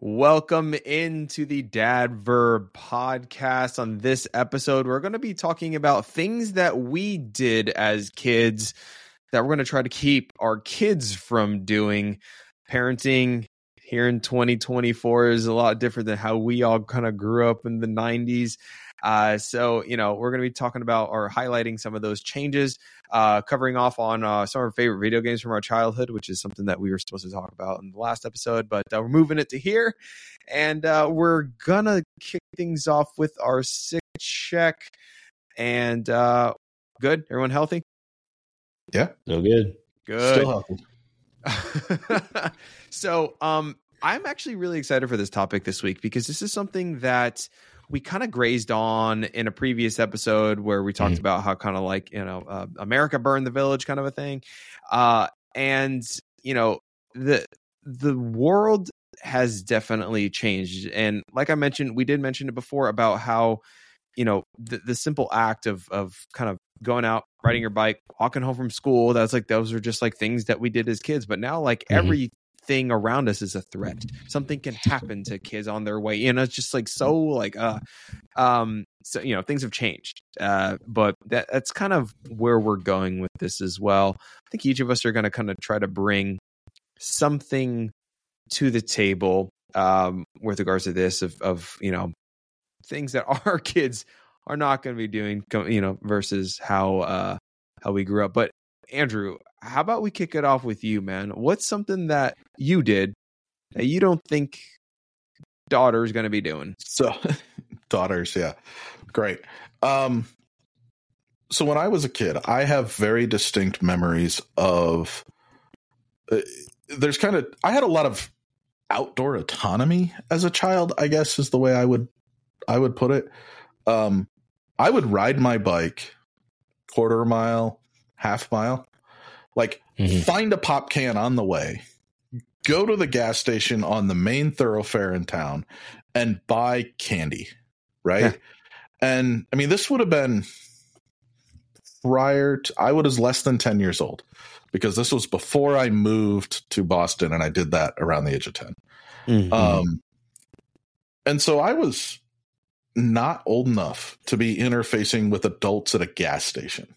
Welcome into the Dad Verb podcast. On this episode, we're going to be talking about things that we did as kids that we're going to try to keep our kids from doing. Parenting here in 2024 is a lot different than how we all kind of grew up in the 90s. Uh, so, you know, we're going to be talking about or highlighting some of those changes, uh, covering off on uh, some of our favorite video games from our childhood, which is something that we were supposed to talk about in the last episode, but uh, we're moving it to here. And uh, we're going to kick things off with our sick check. And uh, good. Everyone healthy? Yeah. So good. Good. Still healthy. so, um, I'm actually really excited for this topic this week because this is something that we kind of grazed on in a previous episode where we talked Mhm. about how kind of like you know uh, America burned the village kind of a thing, uh, and you know the the world has definitely changed, and like I mentioned, we did mention it before about how you know the, the simple act of of kind of going out riding your bike walking home from school that's like those are just like things that we did as kids but now like Mhm. Everything around us is a threat. Something can happen to kids on their way in it's just like so like uh um so you know things have changed uh but that that's kind of where we're going with this as well. I think each of us are going to kind of try to bring something to the table um with regards to this of of you know things that our kids are not going to be doing you know versus how uh how we grew up. But andrew how about we kick it off with you man what's something that you did that you don't think daughter's going to be doing So, daughters, yeah, great. Um, so when I was a kid, I have very distinct memories of. Uh, there's kind of I had a lot of outdoor autonomy as a child. I guess is the way I would I would put it. Um, I would ride my bike quarter mile, half mile, like Mhm. find a pop can on the way, go to the gas station on the main thoroughfare in town, and buy candy, right? Yeah. And I mean, this would have been prior to, I was less than 10 years old because this was before I moved to Boston and I did that around the age of 10. Mm-hmm. Um, and so I was not old enough to be interfacing with adults at a gas station,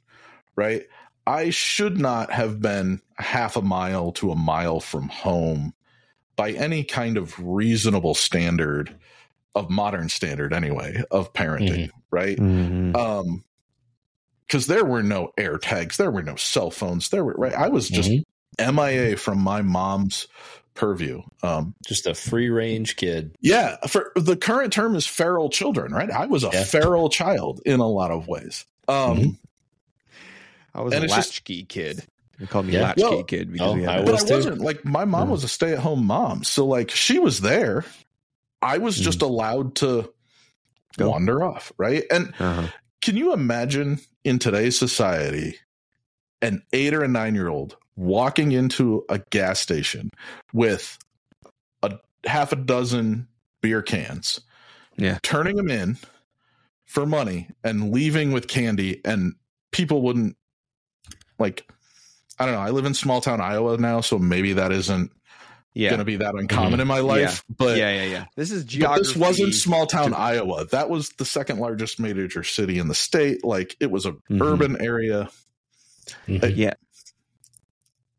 right? I should not have been half a mile to a mile from home by any kind of reasonable standard of modern standard anyway of parenting, right? Mhm. Um because there were no air tags, there were no cell phones, there were right. I was just Mhm. MIA from my mom's purview. Um just a free range kid. yeah, for the current term is feral children, right? I was a Yeah. feral child in a lot of ways. Um Mhm. I was and a it's just- latchkey kid they called me Yeah. latchkey Well, kid because oh, we had I that. but was I too. wasn't like my mom Yeah. was a stay at home mom. So like she was there. I was just allowed to Go. wander off, right? And uh-huh. can you imagine in today's society an eight or a nine year old walking into a gas station with a half a dozen beer cans Yeah. turning them in for money and leaving with candy and people wouldn't like i don't know i live in small town iowa now so maybe that isn't yeah going to be that uncommon in my life but yeah yeah yeah this is geography this wasn't small town to- Iowa. That was the second largest major city in the state. Like it was a Mhm. urban area. Mhm. yeah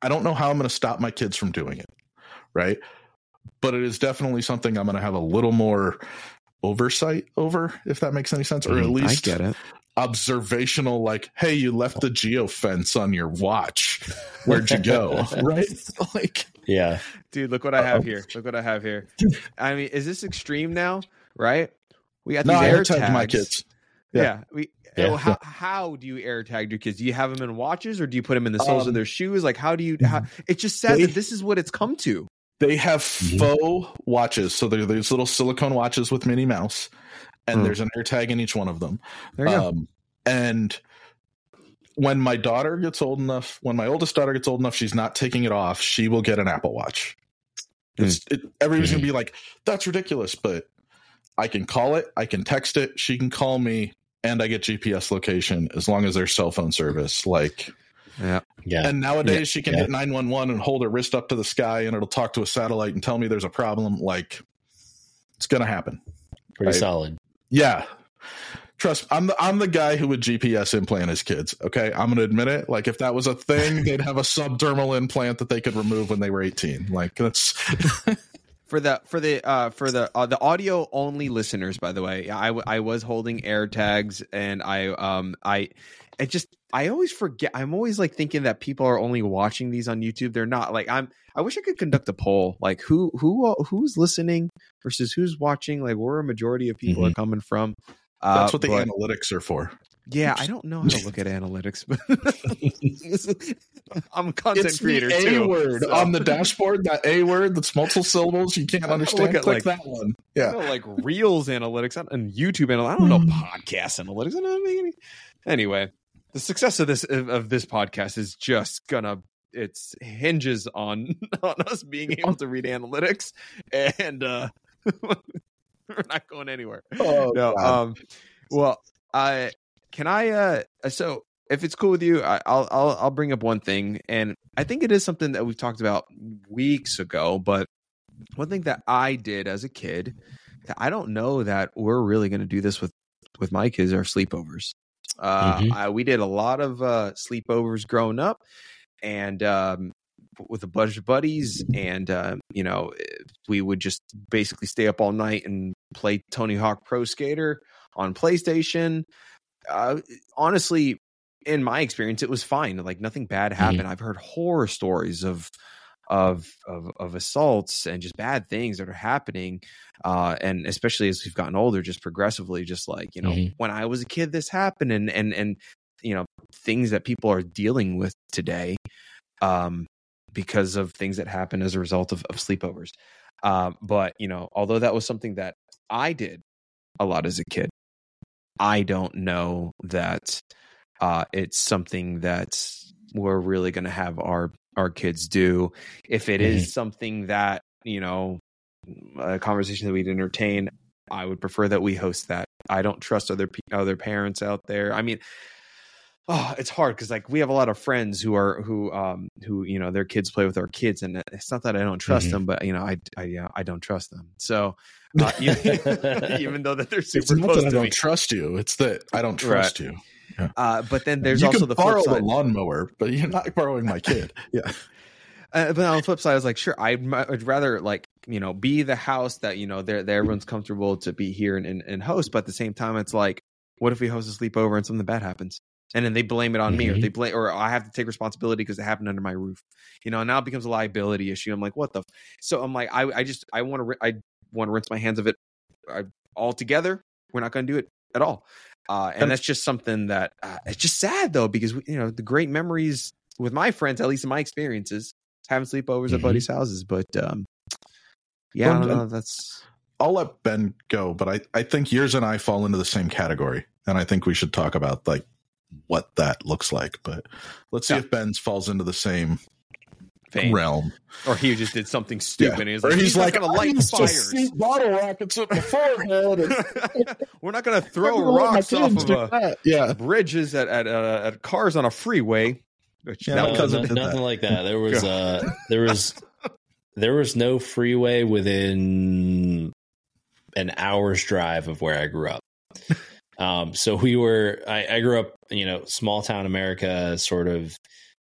I don't know how I'm going to stop my kids from doing it, right? But it is definitely something I'm going to have a little more oversight over, if that makes any sense, or at Mhm, i least get it observational. Like, hey, you left the geo fence on your watch. Where'd you go? right? Like, Yeah. Dude, look what I have Uh-oh. here. Look what I have here. I mean, is this extreme now? Right? We got no, these I air air tagged tags. my kids. Yeah. Yeah. We Yeah. oh, how how do you air tag your kids? Do you have them in watches or do you put them in the soles of Um, their shoes? Like how do you how it's just sad they- that this is what it's come to. They have Mhm. faux watches. So they're these little silicone watches with Minnie Mouse, and Hmm. there's an air tag in each one of them. There you go. Um, and when my daughter gets old enough, when my oldest daughter gets old enough, she's not taking it off. She will get an Apple Watch. It's, it, everybody's gonna be like, "That's ridiculous," but I can call it, I can text it, she can call me, and I get GPS location as long as there's cell phone service. Like, Yeah. Yeah. and nowadays she can Yeah. hit nine one one and hold her wrist up to the sky, and it'll talk to a satellite and tell me there's a problem. Like, It's gonna happen. Pretty Right. solid. Yeah. Trust I'm the I'm the guy who would GPS implant his kids. Okay. I'm gonna admit it. Like if that was a thing, they'd have a subdermal implant that they could remove when they were 18. Like that's for the for the uh for the uh, the audio only listeners by the way I, w- I was holding air tags and i um i it just i always forget i'm always like thinking that people are only watching these on youtube they're not like i'm i wish i could conduct a poll like who who uh, who's listening versus who's watching like where a majority of people are coming from uh, that's what the but- analytics are for. yeah i don't know how to look at analytics but i'm a content It's creator the A too word so- on the dashboard, that A word that's multiple syllables you can't look understand. at, Click like- that one. Yeah. know, like Reels analytics and YouTube analytics. I don't know podcast analytics. I don't make any. Anyway, the success of this of, this podcast is just gonna it's hinges on on us being able to read analytics, and uh we're not going anywhere. Oh, No, God. um, well, I can I uh so if it's cool with you, I, I'll I'll I'll bring up one thing, and I think it is something that we've talked about weeks ago. But one thing that I did as a kid, that I don't know that we're really going to do this with with my kids are sleepovers. Uh, Mhm. I, we did a lot of uh, sleepovers growing up, and um, with a bunch of buddies, and uh, you know, we would just basically stay up all night and play Tony Hawk Pro Skater on PlayStation. Uh, honestly, in my experience, it was fine. Like nothing bad happened. I've heard horror stories of of of of assaults and just bad things that are happening. Uh, and especially as we've gotten older, just progressively, just like you know, Mhm. when I was a kid, this happened, and and and you know, things that people are dealing with today, um, because of things that happen as a result of, of sleepovers. Um, but you know, although that was something that I did a lot as a kid, I don't know that uh, it's something that we're really going to have our our kids do. If it is something that you know, a conversation that we'd entertain, I would prefer that we host that. I don't trust other other parents out there. I mean, oh, it's hard because like we have a lot of friends who are who um who you know their kids play with our kids, and it's not that I don't trust Mhm. them, but you know I I yeah, I don't trust them. So uh, even, even though that they're It's super not close that I don't me, trust you. It's that I don't trust you. Uh, but then there's you also the borrow flip side. lawnmower, but you're not borrowing my kid. Yeah. Uh, but on the flip side, I was like, sure, I'd, I'd rather like you know be the house that you know they're, they're everyone's comfortable to be here and, and, and host. But at the same time, it's like, what if we host a sleepover and something bad happens, and then they blame it on me, or they blame, or I have to take responsibility because it happened under my roof. You know, and now it becomes a liability issue. I'm like, what the? F-? So I'm like, I I just I want to I want to rinse my hands of it uh, altogether. We're not going to do it at all. Uh, and that's just something that uh, it's just sad though because we, you know the great memories with my friends, at least in my experiences, having sleepovers at Mhm. buddies' houses. But um, yeah, Well, know. and- That's I'll let Ben go, but I, I think yours and I fall into the same category. And I think we should talk about like what that looks like. But let's see Yeah. if Ben's falls into the same fame. realm. Or he just did something stupid. And he was Or like, he's like, going to "I light used to fires. shoot bottle rockets at my forehead. We're not going to throw gonna let my rocks off of do uh. Yeah. bridges at at, uh, at cars on a freeway. Which Yeah, that my was- cousin no, nothing that. like that. There was uh there was there was no freeway within an hour's drive of where I grew up. Um, so we were I, I grew up, you know, small town America sort of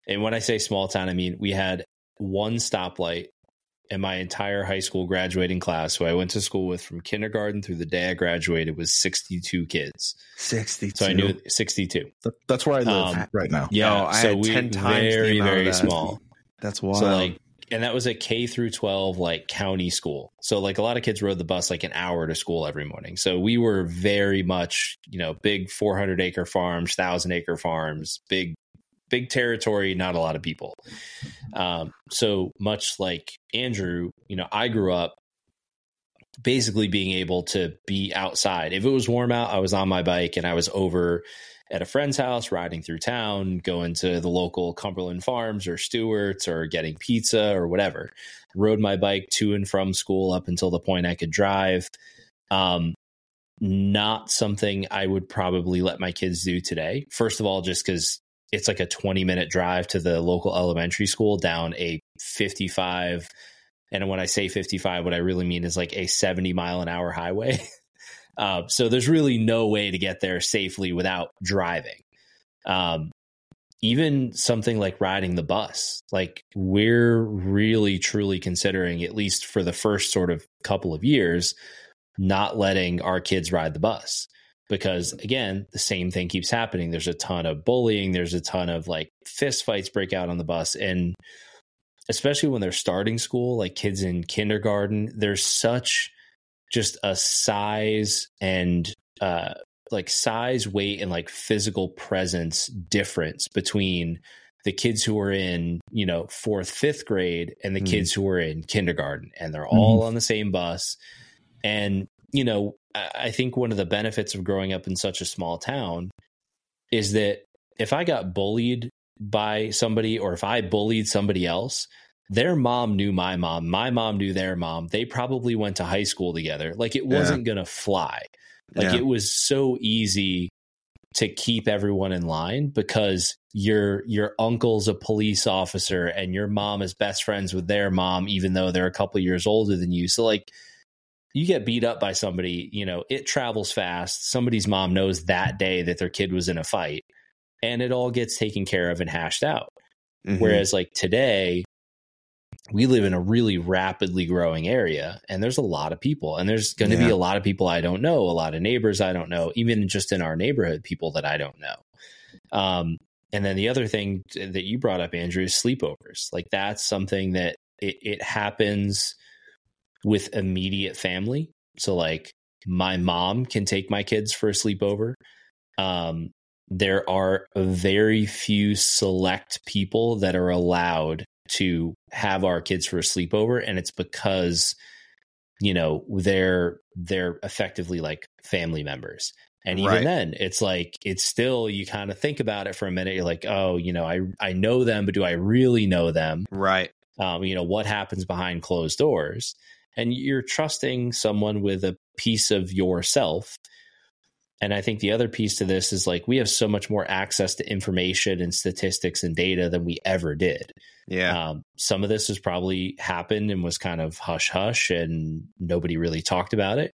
and when I say small town, I mean we had one stoplight in my entire high school graduating class who I went to school with from kindergarten through the day I graduated was 62 kids. 62. So I knew 62. That's where I live Um, right now. Yo, I had 10 times the very amount of very that. small. That's wild. So like, and that was a K through 12 like county school. So like a lot of kids rode the bus like an hour to school every morning. So we were very much, you know, big 400 acre farms, thousand acre farms, big, big territory, not a lot of people. Um, so much like Andrew, you know, I grew up basically being able to be outside. If it was warm out, I was on my bike and I was over at a friend's house, riding through town, going to the local Cumberland Farms or Stewart's or getting pizza or whatever. Rode my bike to and from school up until the point I could drive. Um, not something I would probably let my kids do today. First of all, just because it's like a 20 minute drive to the local elementary school down a 55 And when I say 55, what I really mean is like a 70 mile an hour highway. uh, so there's really no way to get there safely without driving. Um, even something like riding the bus, like we're really truly considering, at least for the first sort of couple of years, not letting our kids ride the bus because again the same thing keeps happening. There's a ton of bullying. There's a ton of like fist fights break out on the bus. And especially when they're starting school like kids in kindergarten there's such just a size and uh like size weight and like physical presence difference between the kids who are in you know fourth fifth grade and the mm. kids who are in kindergarten. And they're all mm-hmm. on the same bus. And you know I think one of the benefits of growing up in such a small town is that if I got bullied by somebody or if I bullied somebody else, their mom knew my mom, my mom knew their mom. They probably went to high school together. Like it wasn't yeah. going to fly. Like yeah. it was so easy to keep everyone in line because your your uncle's a police officer and your mom is best friends with their mom even though they're a couple years older than you. So like you get beat up by somebody, you know, it travels fast. Somebody's mom knows that day that their kid was in a fight and it all gets taken care of and hashed out. Mm-hmm. Whereas, like today, we live in a really rapidly growing area and there's a lot of people and there's going to yeah. be a lot of people I don't know, a lot of neighbors I don't know, even just in our neighborhood, people that I don't know. Um, and then the other thing that you brought up, Andrew, is sleepovers. Like that's something that it, it happens with immediate family. So like my mom can take my kids for a sleepover. Um, there are very few select people that are allowed to have our kids for a sleepover, and it's because you know they're they're effectively like family members. And even right. then, it's like it's still you kind of think about it for a minute. You're like, oh, you know, I I know them, but do I really know them? Right. Um, you know what happens behind closed doors and you're trusting someone with a piece of yourself. And I think the other piece to this is like we have so much more access to information and statistics and data than we ever did. Yeah. Um, some of this has probably happened and was kind of hush hush and nobody really talked about it.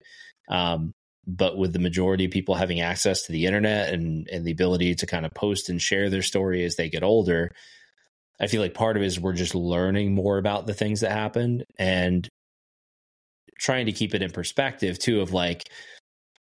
Um, but with the majority of people having access to the internet and, and the ability to kind of post and share their story as they get older, I feel like part of it is we're just learning more about the things that happened. And trying to keep it in perspective too of like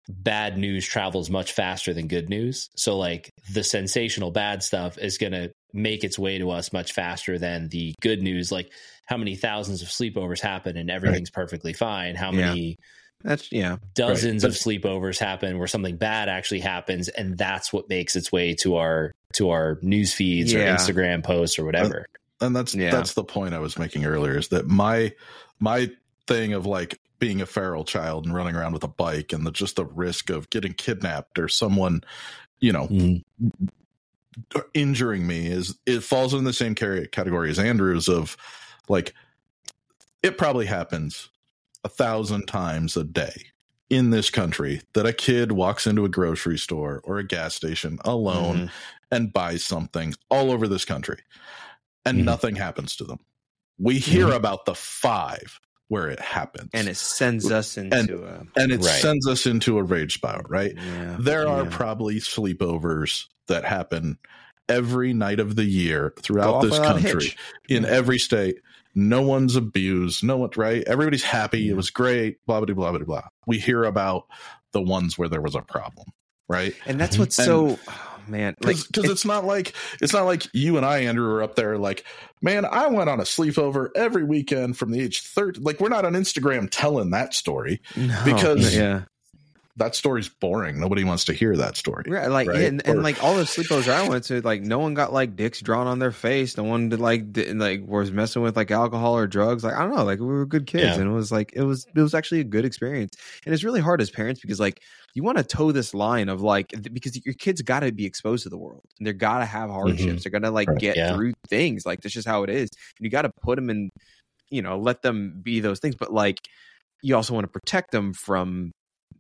bad news travels much faster than good news. So like the sensational bad stuff is going to make its way to us much faster than the good news like how many thousands of sleepovers happen and everything's right. perfectly fine. How yeah. many that's yeah dozens right. of sleepovers happen where something bad actually happens and that's what makes its way to our to our news feeds yeah. or Instagram posts or uh, whatever. And, and that's yeah. that's the point I was making earlier is that my my thing of like being a feral child and running around with a bike and the just the risk of getting kidnapped or someone you know mm. injuring me is it falls in the same category as andrew's of like it probably happens a thousand times a day in this country that a kid walks into a grocery store or a gas station alone mm-hmm. and buys something all over this country and mm-hmm. nothing happens to them we hear mm-hmm. about the five where it happens. And it sends us into and, a, and it right. sends us into a rage spiral right? Yeah, there are yeah. probably sleepovers that happen every night of the year throughout this country in yeah. every state. No one's abused. No one right? Everybody's happy. It was great. Blah blah blah blah blah. We hear about the ones where there was a problem right? And that's what's and, so man. Because like, it's, it's, not like it's not like you and i andrew are up there like man i went on a sleepover every weekend from the age 30 like we're not on instagram telling that story no, because yeah that story's boring. Nobody wants to hear that story. Right, like right? And, and, like all the sleepovers I went to, like no one got like dicks drawn on their face. No one did like did, like was messing with like alcohol or drugs. Like I don't know, like we were good kids, yeah. and it was like it was it was actually a good experience. And it's really hard as parents because like you want to toe this line of like because your kids got to be exposed to the world and they're got to have hardships mm-hmm. they're gonna like right. get yeah. through things like that's just how it is and you got to put them in you know let them be those things but like you also want to protect them from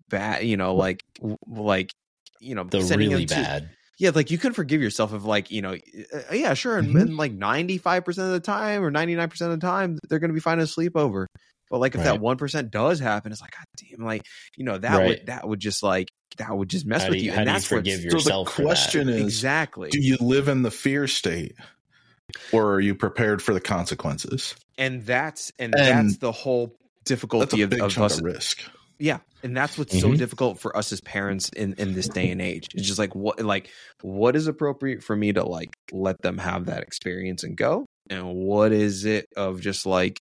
bad you know like like you know the really bad yeah, like you can forgive yourself if like you know, uh, yeah, sure, and, Mhm. and like ninety five percent of the time or ninety nine percent of the time they're going to be fine a sleepover. But like if that one percent does happen, it's like God damn, like you know that Right. would that would just like that would just mess How with do you, you, how and do you that's what's- forgive So the yourself for that? question is, exactly. do you live in the fear state, or are you prepared for the consequences? and that's and, And that's the whole That's difficulty a of, big of chunk us of risk. Yeah and that's what's so Mhm. difficult for us as parents in in this day and age it's just like what like what is appropriate for me to like let them have that experience and go and what is it of just like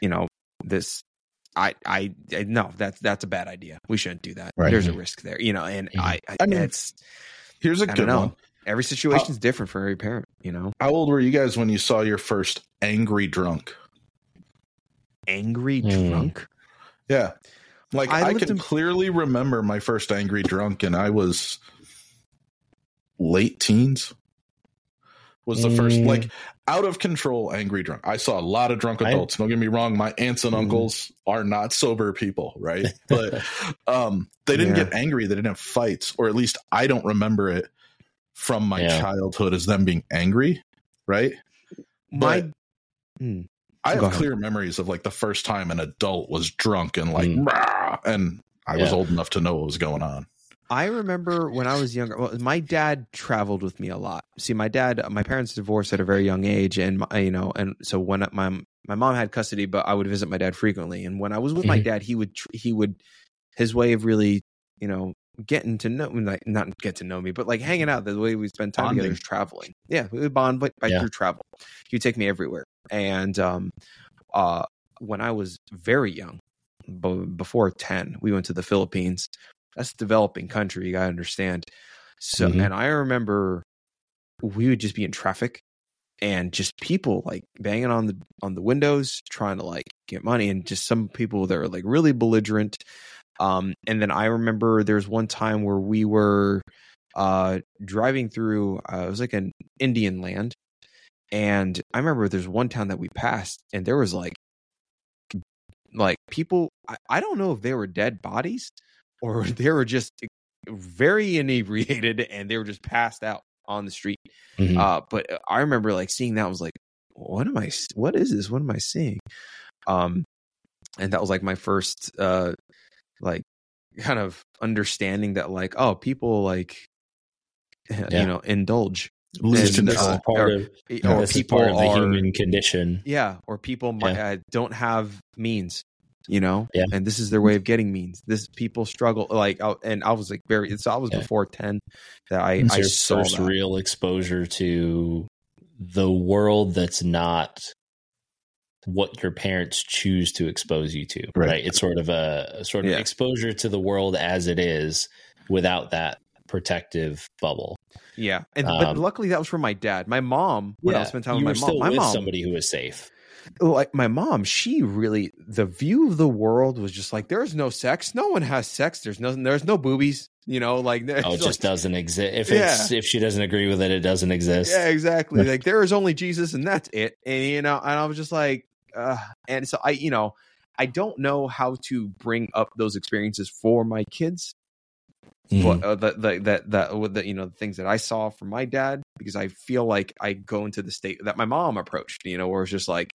you know this I, I I no that's that's a bad idea. We shouldn't do that. Right. There's a risk there, you know. And Mhm. I, I, I mean, it's Here's a I good one. every situation is different for every parent, you know. How old were you guys when you saw your first angry drunk? Angry Hmm. drunk. Yeah. Like I I, can in- clearly remember my first angry drunk and I was late teens. Was the first Mm. like out of control angry drunk. I saw a lot of drunk I- adults. Don't get me wrong, my aunts and Mm. uncles are not sober people, right? But um they didn't Yeah. get angry, they didn't have fights, or at least I don't remember it from my Yeah. childhood as them being angry, right? My But- Hmm. I Go have ahead. clear memories of like the first time an adult was drunk and like, Mm. "Rah!" and I was old enough to know what was going on. I remember when I was younger. Well, my dad traveled with me a lot. See, my dad, my parents divorced at a very young age, and my, you know, and so when my my mom had custody, but I would visit my dad frequently. And when I was with my Mhm. dad, he would he would his way of really, you know, getting to know like not get to know me, but like hanging out. The way we spend time together is traveling. Yeah, we would bond by, by Yeah. through travel. You take me everywhere, and um, uh, when I was very young, b- before ten, we went to the Philippines that's a developing country you gotta understand so Mhm. and i remember we would just be in traffic and just people like banging on the on the windows trying to like get money and just some people that are like really belligerent um and then i remember there's one time where we were uh driving through uh, it was like an indian land and i remember there's one town that we passed and there was like like people I, I don't know if they were dead bodies or they were just very inebriated and they were just passed out on the street Mhm. uh but i remember like seeing that I was like what am i s- what I? What is this what am i seeing um and that was like my first uh like kind of understanding that like oh people like Yeah. you know indulge Least And, in this uh, is part or- of or this people part of the are human condition. yeah or people might, uh, don't have means you know Yeah. and this is their way of getting means this people struggle like and i was like very so i was Yeah. before 10 that i It's i your saw first that. real exposure to the world that's not what your parents choose to expose you to Right. right, it's sort of a, sort of Yeah. exposure to the world as it is without that protective bubble yeah and but Um, luckily that was from my dad my mom when i was spending time with my mom my with mom somebody who was safe like my mom she really the view of the world was just like there's no sex no one has sex there's no there's no boobies you know like oh it just like- doesn't exist if it's if she doesn't agree with it it doesn't exist Yeah, exactly. like there is only Jesus and that's it. And you know, and I was just like, uh, and so I, you know, I don't know how to bring up those experiences for my kids, Mhm. but uh, the, the, that that with you know the things that I saw from my dad because I feel like I go into the state that my mom approached, you know, where it's just like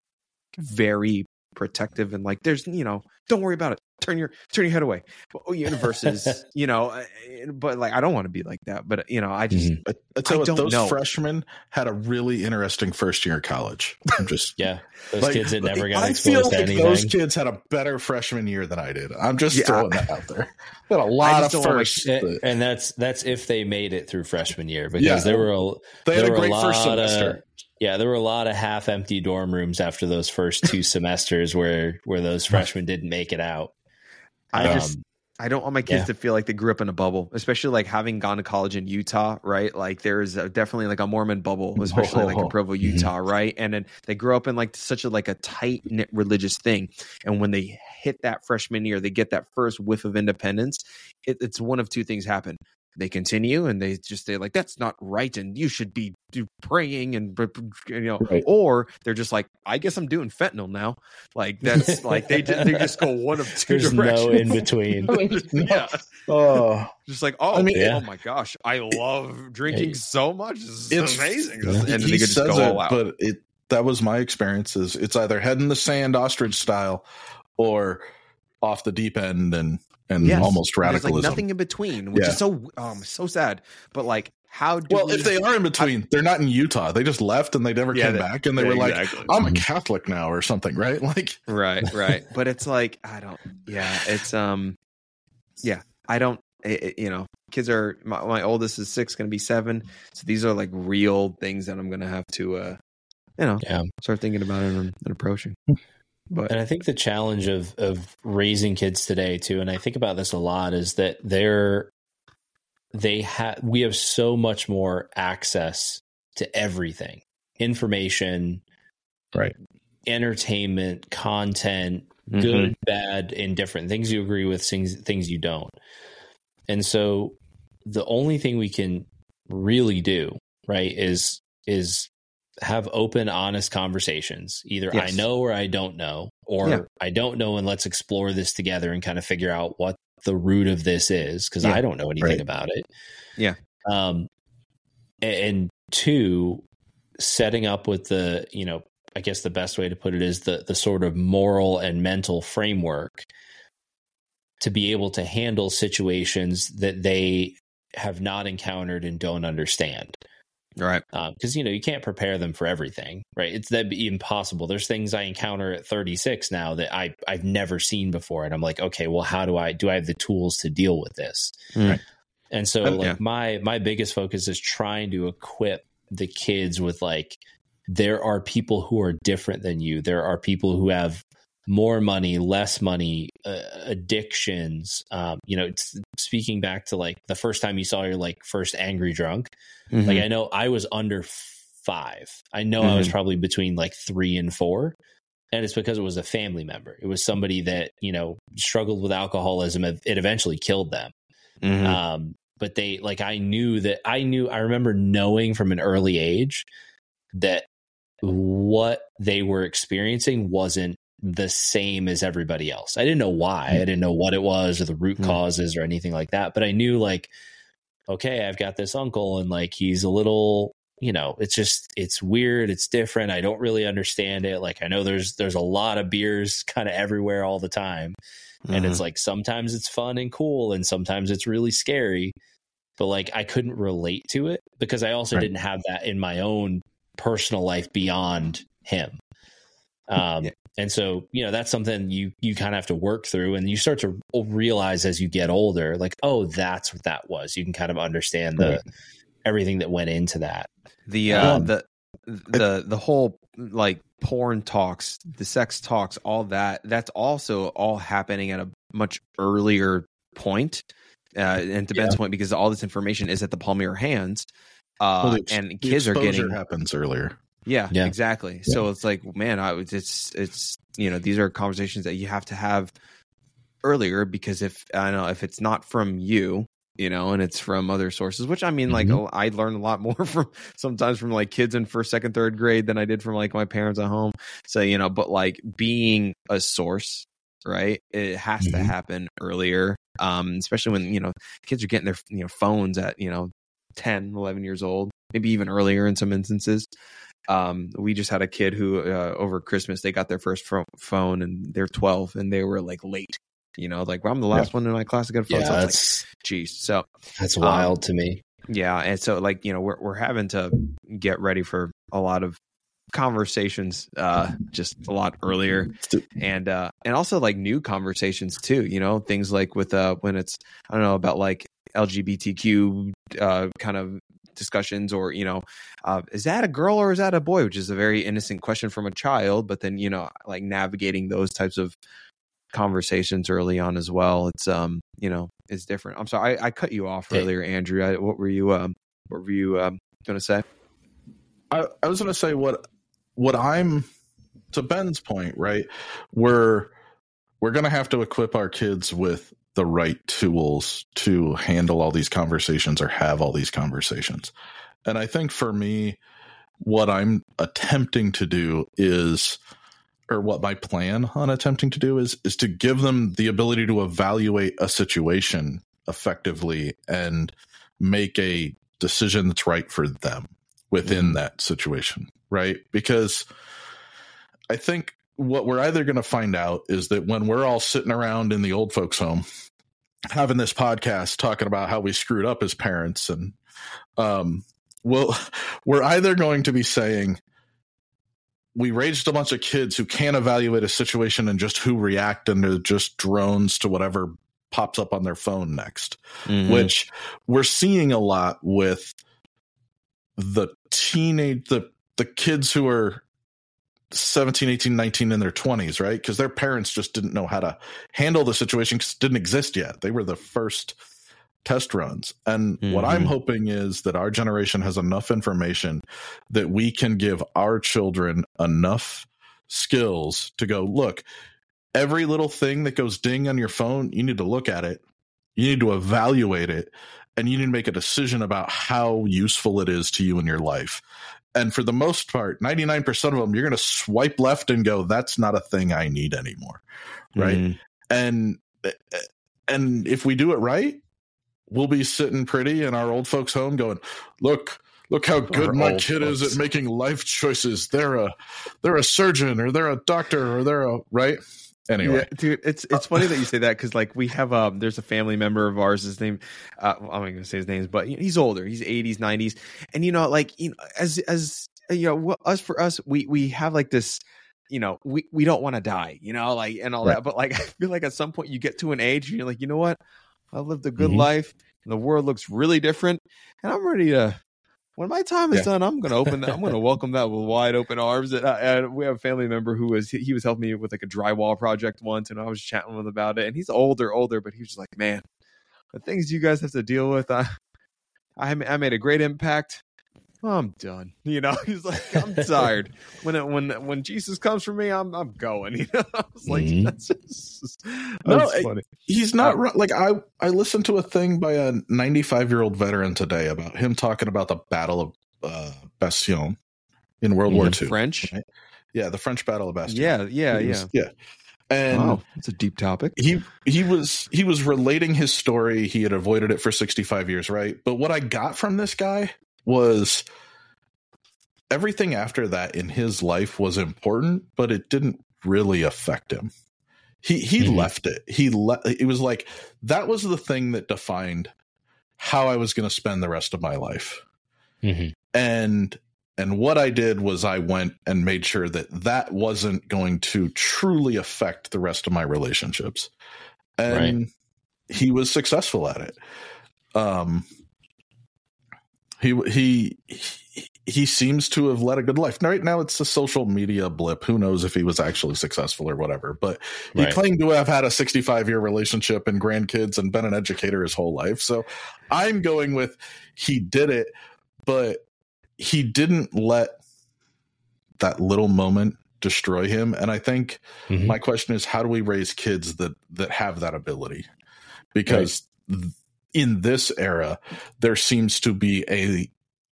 very protective and like there's you know don't worry about it turn your turn your head away but, oh, you know, you know uh, but like i don't want to be like that but you know i just Mhm. I, I I what, don't those know. freshmen had a really interesting first year of college. I'm just yeah those like, kids that never got I feel exposed to like anything those kids had a better freshman year than I did. I'm just Yeah. throwing that out there. They had a lot of don't want my firsts. And- that- and that's that's if they made it through freshman year because Yeah. there were a, they had a were great first lot of- semester. yeah there were a lot of half empty dorm rooms after those first two semesters where where those freshmen didn't make it out i Um, just I don't want my kids yeah. to feel like they grew up in a bubble, especially like having gone to college in Utah, right? Like there's a, definitely like a Mormon bubble, especially like in Provo, Mm-hmm. Utah, right? And then they grow up in like such a like a tight knit religious thing, and when they hit that freshman year, they get that first whiff of independence. It, it's one of two things happen: they continue and they just say like that's not right and you should be do praying and b- b- you know Right. or they're just like i guess i'm doing fentanyl now like that's like they ju- they just go one of two There's directions no in between. I mean, no. yeah Oh, just like oh I mean, oh yeah. oh my gosh i love drinking Yeah. so much this is It's- amazing Yeah. and he they could just says go it, all out but it that was my experience. Is it's either head in the sand, ostrich style, or off the deep end and and Yes. almost There's radicalism. like nothing in between which Yeah. is so um so sad but like how do well, we, if they are in between, they're not in Utah. They just left and they never Yeah, came they- back, and they yeah, were like, "I'm a Mhm. Catholic now" or something, right? Like, right right but it's like i don't yeah it's um yeah i don't it, it- you know kids are my, my oldest is six gonna be seven so these are like real things that i'm gonna have to uh you know Yeah. start thinking about it and, and approaching but And I think the challenge of of raising kids today too, and I think about this a lot, is that they're they have we have so much more access to everything, information, Right. entertainment, content, Mhm. good, bad, indifferent things you agree with, things things you don't. And so the only thing we can really do, right, is is have open, honest conversations. Either I know or I don't know, or Yeah. I don't know and let's explore this together and kind of figure out what the root of this is because Yeah. I don't know anything Right. about it. Yeah. Um and two, setting up with the, you know, I guess the best way to put it is the the sort of moral and mental framework to be able to handle situations that they have not encountered and don't understand right. Because you know you can't prepare them for everything right? It's that'd be impossible. There's things i encounter at 36 now that i i've never seen before and i'm like okay well how do i do i have the tools to deal with this? Right. and so Um, like yeah. my my biggest focus is trying to equip the kids with like there are people who are different than you. There are people who have more money less money uh, addictions um, you know it's, speaking back to like the first time you saw your like first angry drunk Mhm. like I know I was under five. I know I was Mhm. probably between like three and four. And it's because it was a family member. It was somebody that, you know, struggled with alcoholism. It eventually killed them. Mhm. Um, but they like I knew that I knew I remember knowing from an early age that what they were experiencing wasn't the same as everybody else. I didn't know why. I didn't know what it was or the root Mm. causes or anything like that. But I knew like, okay, I've got this uncle and like he's a little, you know, it's just it's weird, it's different. I don't really understand it. Like I know there's there's a lot of beers kind of everywhere all the time. And it's like sometimes it's fun and cool and sometimes it's really scary. But like I couldn't relate to it because I also Right. didn't have that in my own personal life beyond him. Um Yeah. And so, you know, that's something you you kind of have to work through and you start to realize as you get older like, oh, that's what that was. You can kind of understand the Right. everything that went into that. the uh Um, the the the whole like porn talks the sex talks all that that's also all happening at a much earlier point uh and to ben's point because all this information is at the palm of your hands uh Well, the ex- and the kids are exposure getting happens earlier. Yeah, Yeah. exactly so it's like man i was it's it's you know these are conversations that you have to have earlier because if i don't know if it's not from you you know and it's from other sources which i mean like Mhm. i learned a lot more from sometimes from like kids in first second third grade than i did from like my parents at home so you know but like being a source right it has to Mhm. happen earlier um especially when you know kids are getting their you know phones at you know 10 11 years old maybe even earlier in some instances um we just had a kid who uh, over christmas they got their first pho- phone and they're 12 and they were like late you know like i'm the last one in my class to get a phone. Yeah, so that's like geez so that's um, wild to me. yeah and so like you know we're, we're having to get ready for a lot of conversations uh just a lot earlier. And uh and also like new conversations too you know things like with uh when it's i don't know about like lgbtq uh kind of discussions or you know uh is that a girl or is that a boy which is a very innocent question from a child but then you know like navigating those types of conversations early on as well it's um you know it's different i'm sorry i, I cut you off Hey. earlier andrew I, what were you um what were you um gonna say I, I was going to say what what I'm to Ben's point, right? We're we're going to have to equip our kids with the right tools to handle all these conversations or have all these conversations. And I think for me, what I'm attempting to do is or what my plan on attempting to do is is to give them the ability to evaluate a situation effectively and make a decision that's right for them within mm-hmm. that situation right because i think what we're either going to find out is that when we're all sitting around in the old folks home having this podcast talking about how we screwed up as parents and um well we're either going to be saying we raised a bunch of kids who can't evaluate a situation and just who react and they're just drones to whatever pops up on their phone next, mm-hmm. which we're seeing a lot with the teenage the the kids who are 17 18 19 in their 20s right because their parents just didn't know how to handle the situation because it didn't exist yet they were the first test runs. And mm-hmm. what I'm mm-hmm. hoping is that our generation has enough information that we can give our children enough skills to go, look, every little thing that goes ding on your phone, you need to look at it, you need to evaluate it, and you need to make a decision about how useful it is to you in your life. And for the most part, 99% of them, you're going to swipe left and go, that's not a thing I need anymore. Right. Mm-hmm. And, and if we do it right, we'll be sitting pretty in our old folks' home going, look, look how good our my kid folks. is at making life choices. They're a they're a surgeon or they're a doctor or they're a right. Anyway, yeah, dude, it's it's funny that you say that because like we have um there's a family member of ours. His name, uh, I'm not gonna say his name, but he's older. He's 80s, 90s, and you know, like you know, as as you know, us for us, we we have like this you know, we, we don't want to die, you know, like and all right. that. But like I feel like at some point you get to an age and you're like, you know what? I lived a good mm-hmm. life. the world looks really different, and I'm ready to. When my time is yeah. done, I'm going to open that. I'm going to welcome that with wide open arms. And, uh, and, we have a family member who was he was helping me with like a drywall project once, and I was chatting with him about it. And he's older, older, but he was just like, "Man, the things you guys have to deal with, I, I, I made a great impact. I'm done. You know, he's like, I'm tired. when it, when when Jesus comes for me, I'm I'm going. You know, I was like, mm-hmm. that's just that's no, funny. He's not uh, like I I listened to a thing by a 95 year old veteran today about him talking about the Battle of uh, Bastogne in World War II. French, right? yeah, the French Battle of Bastogne. Yeah, yeah, yeah, yeah. And wow, it's a deep topic. He he was he was relating his story. He had avoided it for 65 years, right? But what I got from this guy was everything after that in his life was important, but it didn't really affect him. He he mm-hmm. left it. He le- it was like that was the thing that defined how I was going to spend the rest of my life. Mm-hmm. And and what I did was I went and made sure that that wasn't going to truly affect the rest of my relationships. And right. he was successful at it. Um he he he seems to have led a good life. Right now, it's a social media blip. Who knows if he was actually successful or whatever? But he right. claimed to have had a 65 year relationship and grandkids and been an educator his whole life. So I'm going with he did it, but he didn't let that little moment destroy him. And I think mm-hmm. my question is, how do we raise kids that that have that ability? Because right in this era, there seems to be a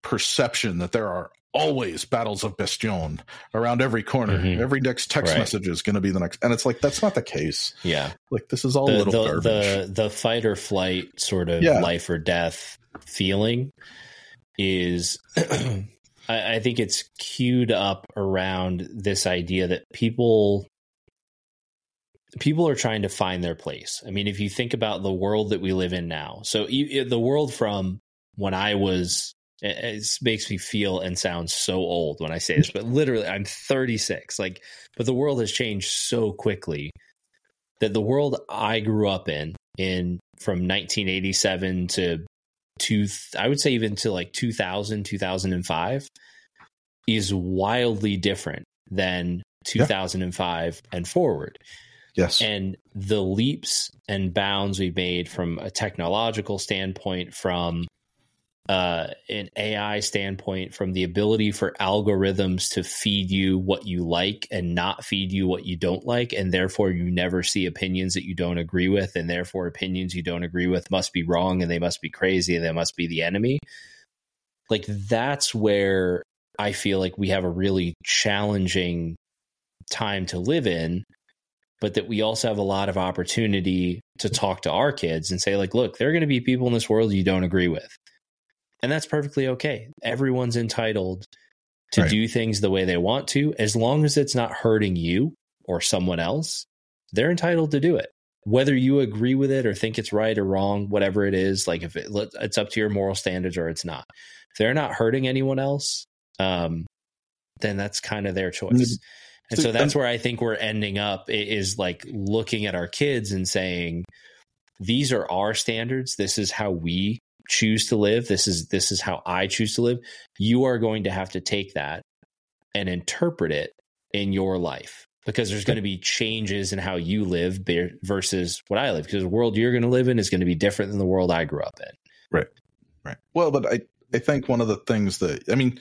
perception that there are always battles of Bastogne around every corner. Mm-hmm. Every next text right. message is going to be the next, and it's like that's not the case. Yeah, like this is all the, little the, garbage. The the fight or flight sort of yeah. life or death feeling is. I, I think it's queued up around this idea that people people are trying to find their place. I mean, if you think about the world that we live in now, so the world from when I was, it makes me feel and sound so old when I say this, but literally, I'm 36. Like, but the world has changed so quickly that the world I grew up in, in from 1987 to two, I would say even to like 2000, 2005, is wildly different than 2005 yeah. and forward. Yes. And the leaps and bounds we made from a technological standpoint, from uh, an AI standpoint from the ability for algorithms to feed you what you like and not feed you what you don't like. And therefore, you never see opinions that you don't agree with. And therefore, opinions you don't agree with must be wrong and they must be crazy and they must be the enemy. Like, that's where I feel like we have a really challenging time to live in but that we also have a lot of opportunity to talk to our kids and say like look there are going to be people in this world you don't agree with and that's perfectly okay. Everyone's entitled to right. do things the way they want to, as long as it's not hurting you or someone else. They're entitled to do it. Whether you agree with it or think it's right or wrong, whatever it is, like if it, it's up to your moral standards or it's not. If they're not hurting anyone else, um, then that's kind of their choice. And so that's um, where I think we're ending up is like looking at our kids and saying, these are our standards. This is how we choose to live. This is this is how i choose to live. You are going to have to take that and interpret it in your life because there's going to be changes in how you live versus what i live because the world you're going to live in is going to be different than the world i grew up in. Right. Right. Well but i i think one of the things that i mean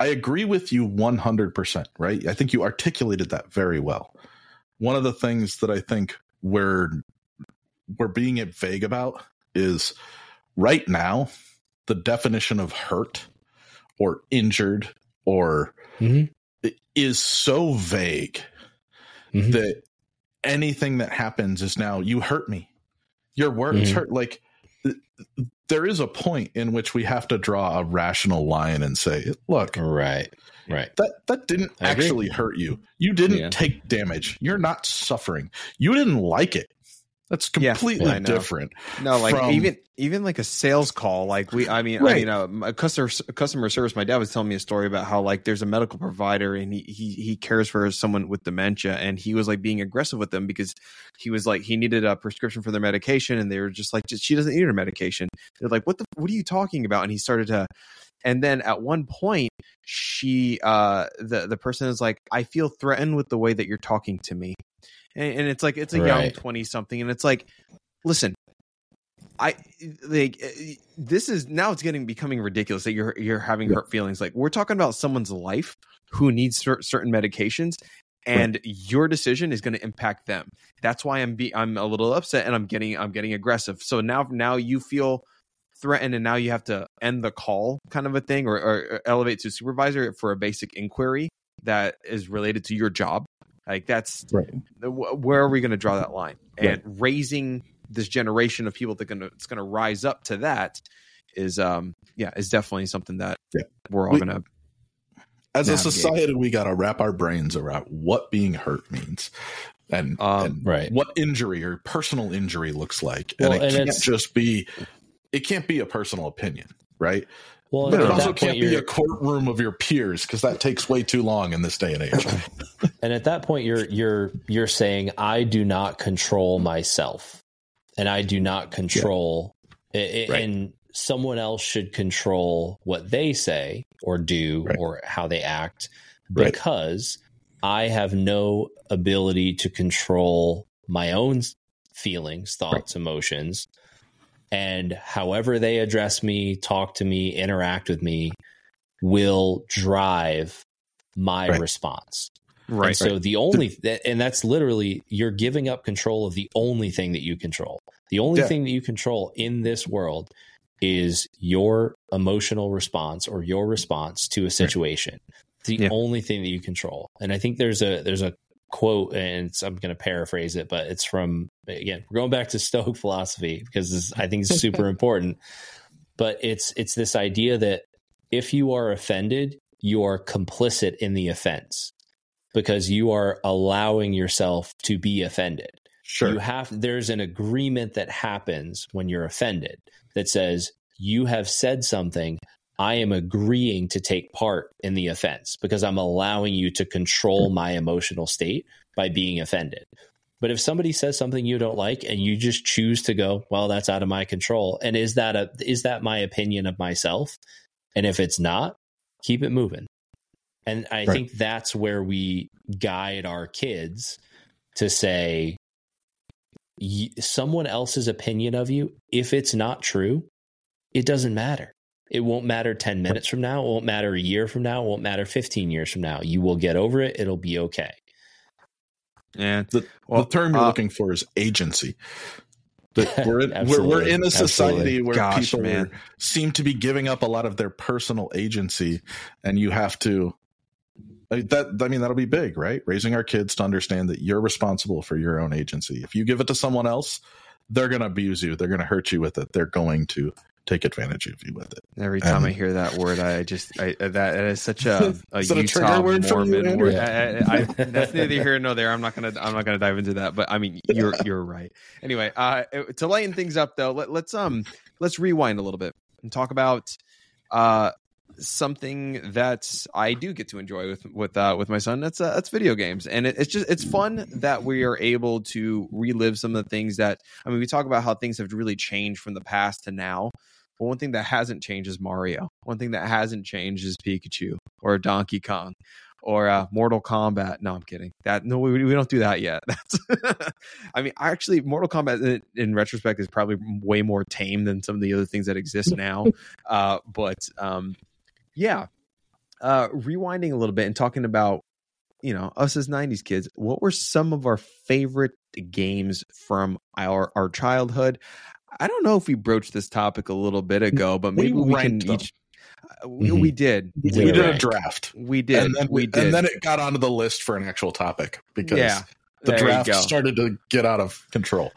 i agree with you 100% right i think you articulated that very well one of the things that i think we're we're being it vague about is right now, the definition of hurt or injured or mm-hmm. is so vague mm-hmm. that anything that happens is now you hurt me. Your words mm-hmm. hurt. Like there is a point in which we have to draw a rational line and say, look, right, right. That that didn't I actually agree. hurt you. You didn't yeah. take damage. You're not suffering. You didn't like it. That's completely yeah, different. No, like from, even even like a sales call. Like we, I mean, right. I mean, uh, a customer customer service. My dad was telling me a story about how like there's a medical provider and he he he cares for someone with dementia, and he was like being aggressive with them because he was like he needed a prescription for their medication, and they were just like she doesn't need her medication. They're like, what the what are you talking about? And he started to, and then at one point she uh the the person is like, I feel threatened with the way that you're talking to me and, and it's like it's a right. young 20 something and it's like listen I like eh, this is now it's getting becoming ridiculous that you're you're having yeah. hurt feelings. Like we're talking about someone's life who needs cer- certain medications, and right. your decision is going to impact them. That's why I'm be I'm a little upset and I'm getting I'm getting aggressive. So now now you feel threatened and now you have to end the call kind of a thing or, or elevate to supervisor for a basic inquiry that is related to your job like that's right. where are we going to draw that line? And right. raising this generation of people that gonna it's going to rise up to that is um yeah is definitely something that yeah. we're all we, going to as navigate. a society we got to wrap our brains around what being hurt means and, um, and right. what injury or personal injury looks like well, and it and can't just be it can't be a personal opinion right well, but it also can't be a courtroom of your peers because that takes way too long in this day and age. and at that point, you're you're you're saying I do not control myself, and I do not control, yeah. it, right. and someone else should control what they say or do right. or how they act because right. I have no ability to control my own feelings, thoughts, emotions and however they address me, talk to me, interact with me will drive my right. response. Right. And so the only, and that's literally, you're giving up control of the only thing that you control. The only yeah. thing that you control in this world is your emotional response or your response to a situation. Right. The yeah. only thing that you control. And I think there's a, there's a quote, and I'm going to paraphrase it, but it's from again, we're going back to Stoic philosophy because this, I think it's super important. But it's it's this idea that if you are offended, you are complicit in the offense because you are allowing yourself to be offended. Sure. You have there's an agreement that happens when you're offended that says you have said something I am agreeing to take part in the offense because I'm allowing you to control my emotional state by being offended. But if somebody says something you don't like and you just choose to go, well, that's out of my control. And is that a is that my opinion of myself? And if it's not, keep it moving. And I right. think that's where we guide our kids to say someone else's opinion of you, if it's not true, it doesn't matter. It won't matter 10 minutes from now. It won't matter a year from now. It won't matter 15 years from now. You will get over it. It'll be okay. And The, Well, the term you're uh, looking for is agency. That we're, in, we're, we're in a society Absolutely. where Gosh, people man. are- seem to be giving up a lot of their personal agency, and you have to. I- That I mean that'll be big, right? Raising our kids to understand that you're responsible for your own agency. If you give it to someone else, they're going to abuse you. They're going to hurt you with it. They're going to take advantage of you with it. every time I Um, hear that word, I just I, that, that is such a, a Is that a Utah trigger word for you, Mormon word. I, I, I, that's neither here nor there. I'm not gonna I'm not gonna dive into that. But I mean, you're you're right. Anyway, uh, to lighten things up though, let, let's um let's rewind a little bit and talk about uh something that I do get to enjoy with with uh, with my son. That's uh, that's video games, and it, it's just it's fun that we are able to relive some of the things that I mean. We talk about how things have really changed from the past to now. But one thing that hasn't changed is Mario. One thing that hasn't changed is Pikachu or Donkey Kong or uh, Mortal Kombat. No, I'm kidding. That no, we, we don't do that yet. That's, I mean, actually, Mortal Kombat in, in retrospect is probably way more tame than some of the other things that exist now. uh, but um, yeah, uh, rewinding a little bit and talking about you know us as 90s kids what were some of our favorite games from our our childhood i don't know if we broached this topic a little bit ago but maybe we, can them. each uh, we, Mhm. we did We, did did a draft, we did and then we did and then it got onto the list for an actual topic because yeah the draft started to get out of control.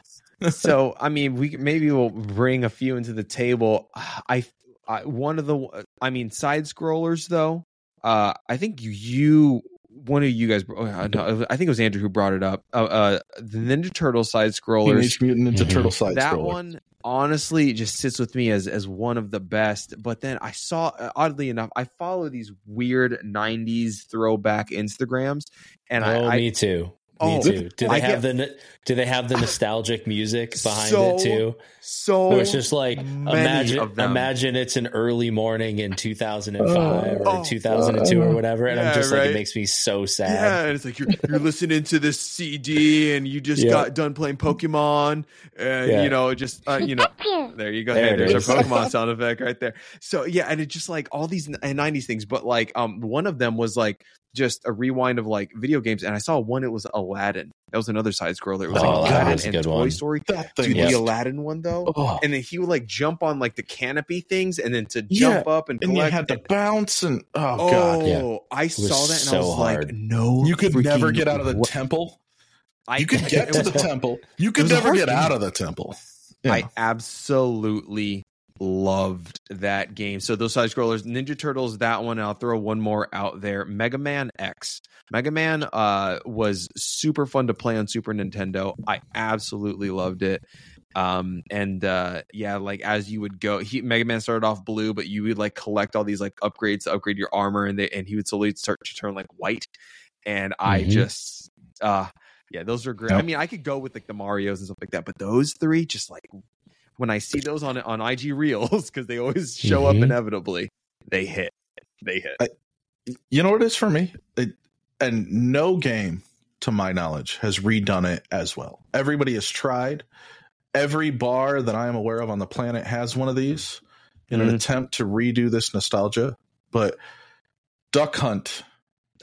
so I mean, we maybe we'll bring a few into the table. I, I one of the, I mean, side scrollers though. Uh, I think you, one of you guys, uh, no, I think it was Andrew who brought it up. Uh, uh the Ninja Turtle side scrollers. Teenage Mutant Ninja Mhm. Turtle side that scroller. one honestly just sits with me as as one of the best. But then I saw, uh, oddly enough, I follow these weird '90s throwback Instagrams, and oh, I, I me too. Oh, too. Do they I have get- the do they have the nostalgic music behind So it too? so So it's just like imagine imagine it's an early morning in 2005 Oh, or 2002 or whatever, and yeah, I'm just like right? it makes me so sad. Yeah, and it's like you're you're listening to this CD and you just Yeah. got done playing Pokemon, and Yeah. you know, just uh, you know, there you go. There Hey, there's is. our Pokemon sound effect right there. So yeah, and it's just like all these n- 90s things, but like um, one of them was like just a rewind of like video games, and I saw one. It was Aladdin. That was another side scroller. It was Oh, like Aladdin a and good Toy one. Story. that Dude, thing Yep. the Aladdin one though. oh. And then he would like jump on like the canopy things, and then to jump up and and you had to and- bounce and oh, oh, god Yeah. I saw that and so I was like, no, you could never get out of the wa- temple I you could get to the temple you could never get game. out of the temple Yeah. I absolutely loved that game. So those side scrollers, Ninja Turtles, that one. I'll throw one more out there. Mega Man X. Mega Man uh, was super fun to play on Super Nintendo. I absolutely loved it. Um and uh yeah, like as you would go, he Mega Man started off blue, but you would like collect all these like upgrades to upgrade your armor, and they and he would slowly start to turn like white. And I Mhm. just uh yeah, those are great. I mean, I could go with like the Mario's and stuff like that, but those three just like when I see those on on IG Reels because they always show up Mhm. inevitably, they hit. They hit. you know what it is for me it, and no game to my knowledge has redone it as well everybody has tried every bar that i am aware of on the planet has one of these in an Mhm. attempt to redo this nostalgia but duck hunt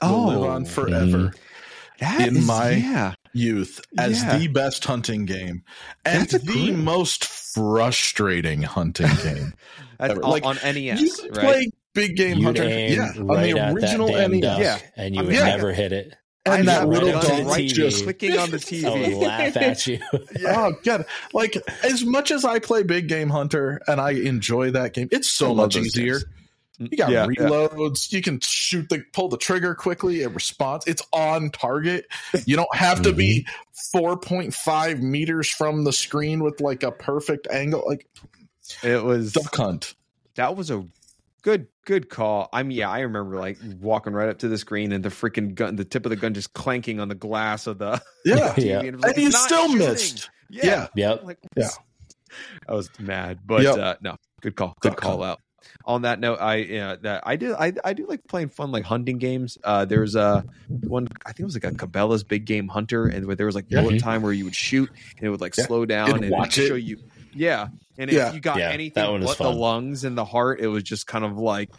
will live on forever that in is- my- yeah. Youth as Yeah. the best hunting game and That's the great- most frustrating hunting game Ever. on, Like, on NES, you can right? play big game You'd hunter aim yeah right on the original NES duck, Yeah. and you I would mean, I never hit it. and I that little dog the just clicking on the TV. laugh at you. Oh god! Like as much as I play Big Game Hunter and I enjoy that game, it's so much easier. games. You got Yeah, yeah. reloads. You can shoot the pull the trigger quickly. It responds. It's on target. You don't have to be four point five meters from the screen with like a perfect angle. Like It was duck hunt. that was a good good call. I mean, yeah, I remember like walking right up to the screen and the freaking gun, the tip of the gun just clanking on the glass of the Yeah, TV, Yeah. and, like, and you still shooting." missed. Yeah, Yeah. Yep. Like, Yeah. I was mad, but Yep. uh, no, good call, good Duck call hunt. out. On that note, I yeah, that I do I I do like playing fun like hunting games. Uh, there's a one I think it was like a Cabela's Big Game Hunter, and where there was like bullet Mhm. time where you would shoot and it would like Yeah. slow down and it. show you. Yeah, and if Yeah. you got Yeah, that anything one but the lungs and the heart, it was just kind of like,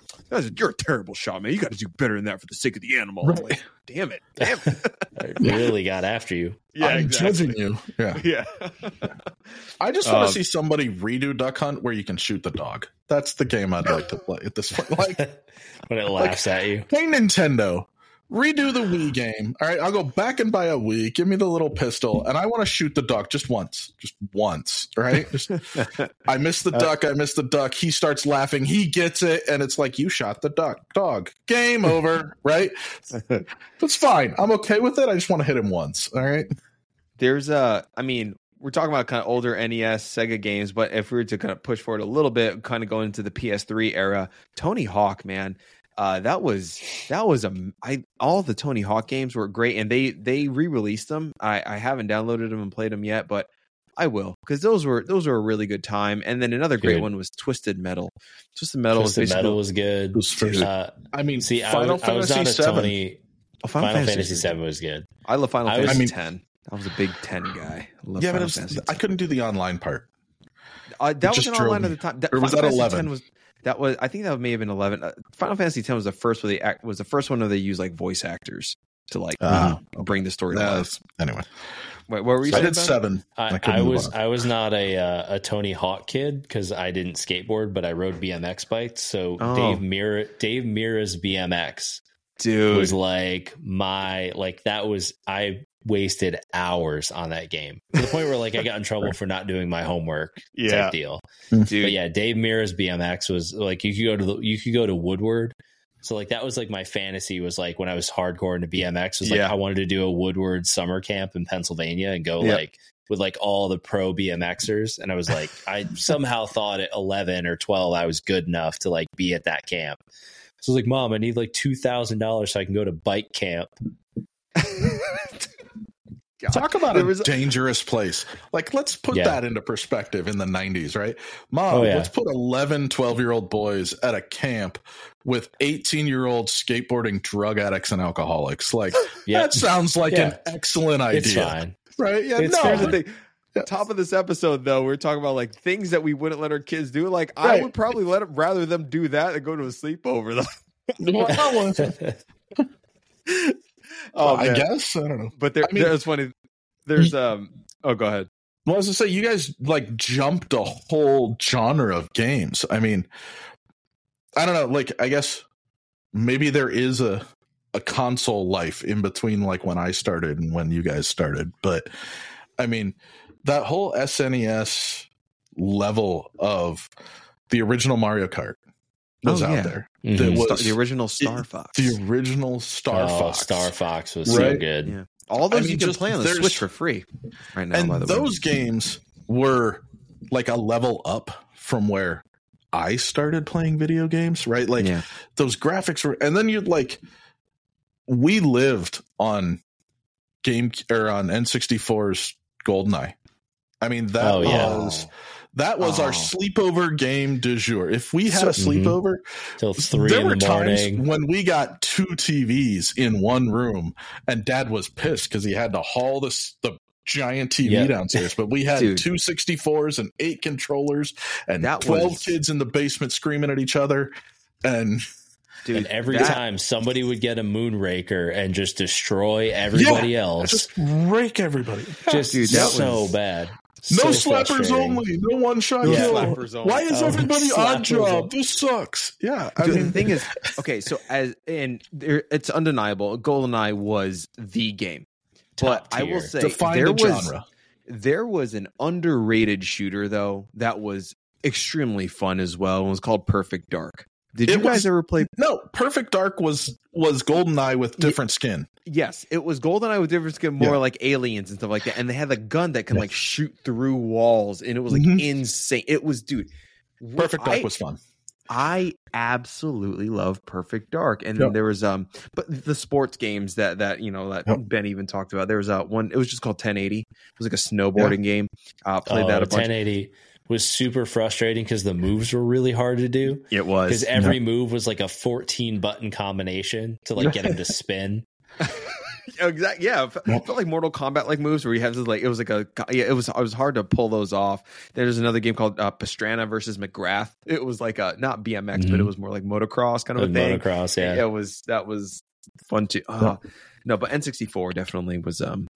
"You're a terrible shot, man. You got to do better than that for the sake of the animal." Right. Like, damn it, damn it. I really got after you. Yeah, I'm judging you. Yeah. Yeah, I just want to Um, see somebody redo Duck Hunt where you can shoot the dog. That's the game I'd like to play at this point. Like, when it laughs at you. hey Nintendo, redo the Wii game. All right, I'll go back and buy a Wii. Give me the little pistol, and I want to shoot the duck just once, just once. Right? Just, I miss the Uh, duck. I miss the duck. He starts laughing. He gets it, and it's like you shot the duck. Dog. Game over. Right? That's fine. I'm okay with it. I just want to hit him once. All right. there's a. I mean, we're talking about kind of older NES, Sega games, but if we were to kind of push forward a little bit, kind of going into the PS3 era, Tony Hawk, man. Uh, that was that was a I all the Tony Hawk games were great and they they re-released them. I I haven't downloaded them and played them yet, but I will because those were those were a really good time. And then another great Good. one was Twisted Metal. Twisted Metal Twisted was Metal was good. Was Uh, I mean, see, I Final was, I was not Fantasy a Seven. Tony. oh, Final, Fantasy was- Seven was good. I love Final I was- Fantasy I mean- ten. I was a big ten guy. I love yeah, but Final it was, Fantasy I couldn't do the online part. Uh, that was an drove online at the time. Or was Final that Fantasy 11? was that was I think that may have been eleven. Uh, Final Fantasy X was the first where they act was the first one where they used like voice actors to like Ah, bring the story to life. Anyway, Wait, what were you I did Ben? seven. I I, I was on. I was not a uh, a Tony Hawk kid because I didn't skateboard, but I rode BMX bikes. So Oh. Dave Mirra Dave Mirra's BMX dude. was like my like that was I wasted hours on that game to the point where like I got in trouble for not doing my homework Yeah. type deal. Mm. dude. But yeah, Dave Mirra's BMX was like you could go to the you could go to Woodward. So like that was like my fantasy was like when I was hardcore into BMX was like Yeah. I wanted to do a Woodward summer camp in Pennsylvania and go Yeah. like with like all the pro BMXers and I was like I somehow thought at 11 or 12 I was good enough to like be at that camp. So I was like, "Mom, I need like $2,000 so I can go to bike camp." God. Talk about There a was a- dangerous place. Like, let's put Yeah. that into perspective in the 90s, right? Mom, Oh, yeah. let's put 11, 12 year old boys at a camp with 18 year old skateboarding drug addicts and alcoholics. Like, Yeah. that sounds like Yeah. an excellent idea. It's fine. Right? Yeah, It's no. Here's the thing. Yeah. Top of this episode, though, we're talking about like things that we wouldn't let our kids do. Like, I would probably let them rather them do that than go to a sleepover. Though. Well, oh, I guess. I don't know. But there, I mean- there's funny. There's um. Oh, go ahead. Well, I say, you guys like jumped a whole genre of games. I mean, I don't know. Like, I guess maybe there is a a console life in between, like when I started and when you guys started. But I mean, that whole SNES level of the original Mario Kart was Oh, out yeah. there. Mhm. That Star, was the original Star Fox. the original Star Oh, Fox. Star Fox was so good. Yeah. All those I mean, you can just- play on the Switch for free right now. and by the those way. games were like a level up from where I started playing video games, right? Like yeah. those graphics were, and then you'd like, we lived on game or on N64's GoldenEye. I mean, that Oh, yeah. was that was our Oh. sleepover game du jour. If we had So- a sleepover, Till three there in were the morning. times when we got two TVs in one room, and Dad was pissed because he had to haul this the giant TV Yeah. downstairs. But we had Dude. two 64s and eight controllers, and That twelve was- kids in the basement screaming at each other. And Dude, and every that- time somebody would get a moonraker and just destroy everybody else, just rake everybody. just Dude, that so was- bad. No So slappers only. No one shot No kill. Why is Oh, everybody odd slappers job? This sucks. Yeah, I Dude, mean, the thing is, okay, so as and there, it's undeniable. GoldenEye was the game, Top but I will say define there the was genre. there was an underrated shooter though that was extremely fun as well. It was called Perfect Dark. Did It you guys was- ever play? No, Perfect Dark was was Goldeneye with different skin. Yes, it was GoldenEye with different skin, more Yeah. like aliens and stuff like that. And they had the gun that can like shoot through walls, and it was like Mhm. insane. It was, dude. Perfect Dark I- was fun. I absolutely love Perfect Dark, and Yep. then there was um, but the sports games that that you know that Yep. Ben even talked about. There was uh, one. It was just called 1080. It was like a snowboarding game. Uh, played Oh, that a bunch. 1080 was super frustrating because the moves were really hard to do. It was Because every move was like a 14 button combination to like get him to spin. exactly. Yeah, it felt like Mortal Kombat like moves where you have this like it was like a yeah, it was it was hard to pull those off. There's another game called uh, Pastrana versus McGrath. It was like a not BMX, mm-hmm. but it was more like motocross kind of a thing. Motocross, yeah. It was that was fun too. Uh, no, but N64 definitely was um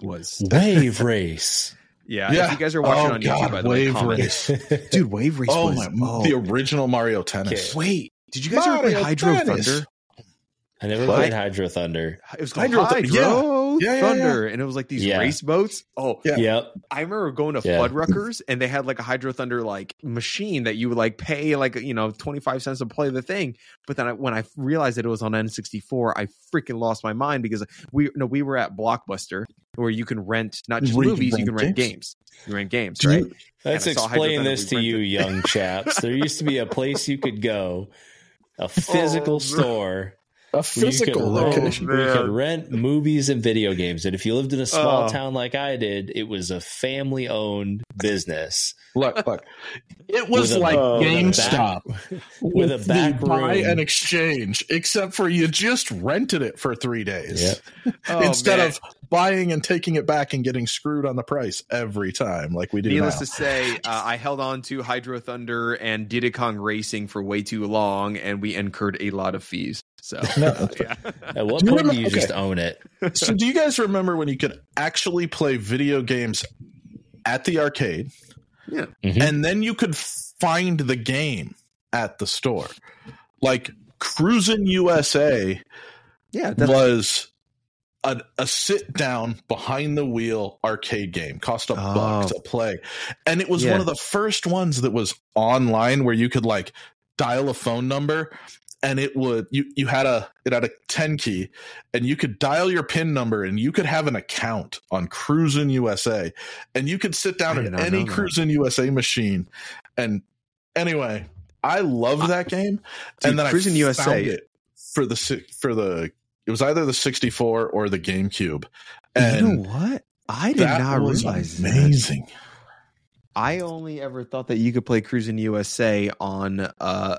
was Wave Race. Yeah, yeah. If you guys are watching oh, on God, YouTube, by the Wave way, Race, dude, Wave Race. Oh was, my, oh. the original Mario Tennis. Okay. Wait, did you guys Mario ever play Hydro Tennis. Thunder? I never what? played Hydro Thunder. It was called Hydro, Hydro yeah. Yeah, Thunder, yeah, and it was like these race boats. Oh, yeah. Yep. I remember going to Fuddruckers, and they had like a Hydro Thunder like machine that you would like pay like you know twenty five cents to play the thing. But then I, when I realized that it was on N sixty four, I freaking lost my mind because we no we were at Blockbuster where you can rent not just movies, you can rent games. games. You rent games, right? You, let's explain this to you, young chaps. There used to be a place you could go, a oh, physical oh, store a physical location. You could rent movies and video games. And if you lived in a small oh. town like I did, it was a family owned business. Look, look. It was like a, GameStop with, with a back room. buy and exchange, except for you just rented it for three days yep. oh, instead man. of buying and taking it back and getting screwed on the price every time, like we do. Needless now. to say, uh, I held on to Hydro Thunder and Diddy Kong Racing for way too long, and we incurred a lot of fees. So, no. yeah. At what point remember, do you okay. just own it? so, do you guys remember when you could actually play video games at the arcade? Yeah. Mm-hmm. And then you could find the game at the store. Like Cruis'n USA yeah, was a, a, sit down behind the wheel arcade game cost a oh. buck to play and it was yeah. one of the first ones that was online where you could like dial a phone number and it would you you had a it had a 10 key and you could dial your pin number and you could have an account on Cruis'n USA and you could sit down at any Cruis'n USA machine. And anyway I love that game. Dude, and then Cruis'n USA it for the for the it was either the 64 or the GameCube. And you know what? I did not realize amazing. That. I only ever thought that you could play Cruis'n USA on uh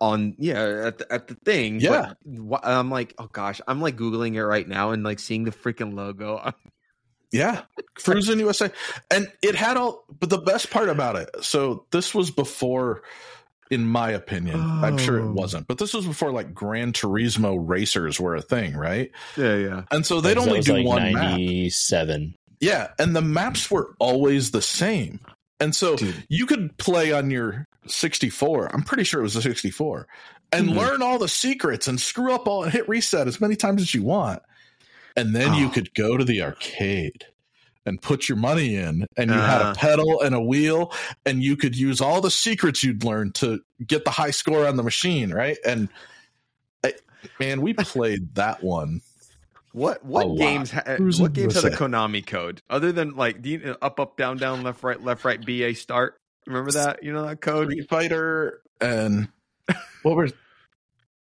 on yeah at the, at the thing. Yeah, but I'm like, oh gosh, I'm like googling it right now and like seeing the freaking logo. yeah, Cruis'n USA, and it had all. But the best part about it, so this was before. In my opinion, oh. I'm sure it oh. wasn't, but this was before like Gran Turismo racers were a thing, right? Yeah, yeah. And so they'd only do like one 97. map. Yeah, and the maps were always the same. And so Dude. you could play on your 64. I'm pretty sure it was a 64 and mm-hmm. learn all the secrets and screw up all and hit reset as many times as you want. And then oh. you could go to the arcade and put your money in and you uh. had a uh-huh. pedal and a wheel and you could use all the secrets you'd learned to get the high score on the machine, right? And I, man, we played that one what what games ha- what games have the Konami code other than like you, up up down down left right left right B A start? Remember that? You know that code? Street Fighter and what were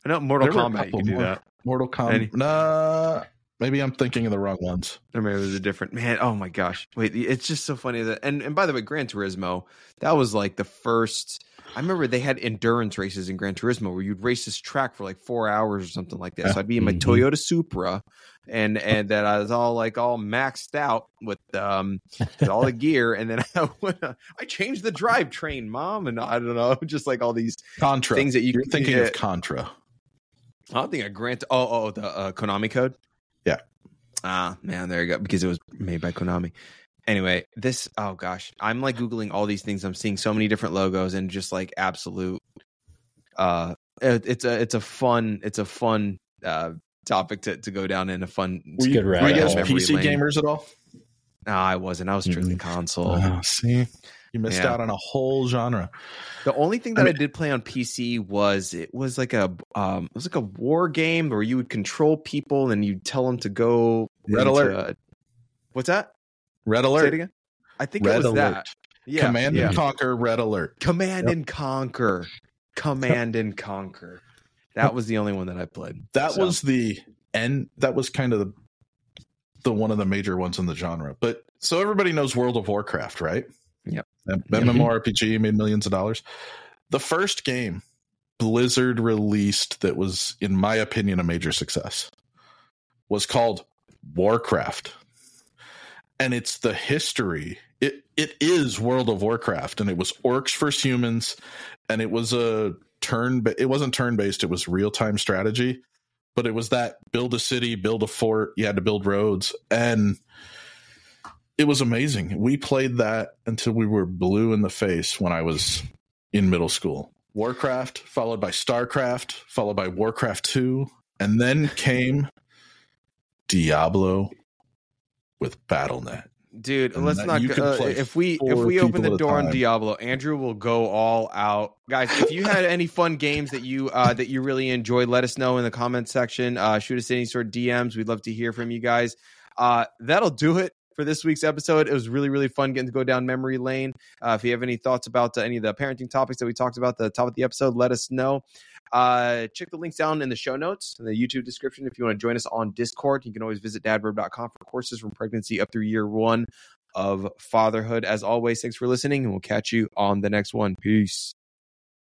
I know Mortal Kombat. You can do more. that. Mortal Kombat. Any- nah, maybe I'm thinking of the wrong ones. Or maybe it was a different man. Oh my gosh! Wait, it's just so funny that and and by the way, Gran Turismo that was like the first. I remember they had endurance races in Gran Turismo where you'd race this track for like four hours or something like that. So I'd be in my mm-hmm. Toyota Supra and and that I was all like all maxed out with um with all the gear, and then I, I changed the drivetrain, mom, and I don't know, just like all these Contra things that you, are thinking of Contra. I don't think I grant. Oh, oh, the uh, Konami code. Yeah. Ah, man, there you go. Because it was made by Konami. Anyway, this. Oh gosh, I'm like googling all these things. I'm seeing so many different logos and just like absolute. Uh, it's a it's a fun it's a fun uh topic to, to go down in a fun. Were you, were you guys PC lane. gamers at all? No, I wasn't. I was strictly mm-hmm. console. Oh, see, you missed yeah. out on a whole genre. The only thing that I, mean, I, did play on PC was it was like a um, it was like a war game where you would control people and you'd tell them to go. Red alert. what's that? Red alert. I think Red it was alert. that. Yeah, Command yeah. and Conquer. Red alert. Command yep. and Conquer. Command and Conquer. That was the only one that I played. That so. was the end. That was kind of the the one of the major ones in the genre. But so everybody knows World of Warcraft, right? Yep. MMORPG mm-hmm. made millions of dollars. The first game Blizzard released that was, in my opinion, a major success was called Warcraft. And it's the history. It it is World of Warcraft and it was orcs versus humans and it was a turn but it wasn't turn based, it was real-time strategy, but it was that build a city, build a fort, you had to build roads and it was amazing. We played that until we were blue in the face when I was in middle school. Warcraft, followed by StarCraft, followed by Warcraft 2, and then came Diablo with BattleNet. Dude, And let's not go, uh, if we if we open the door on. Diablo, Andrew will go all out. Guys, if you had any fun games that you uh that you really enjoyed, let us know in the comments section. Uh shoot us any sort of DMs. We'd love to hear from you guys. Uh that'll do it for this week's episode. It was really, really fun getting to go down memory lane. Uh, if you have any thoughts about uh, any of the parenting topics that we talked about at the top of the episode, let us know. Uh, check the links down in the show notes in the YouTube description. If you want to join us on Discord, you can always visit dadverb.com for courses from pregnancy up through year one of fatherhood. As always, thanks for listening, and we'll catch you on the next one. Peace.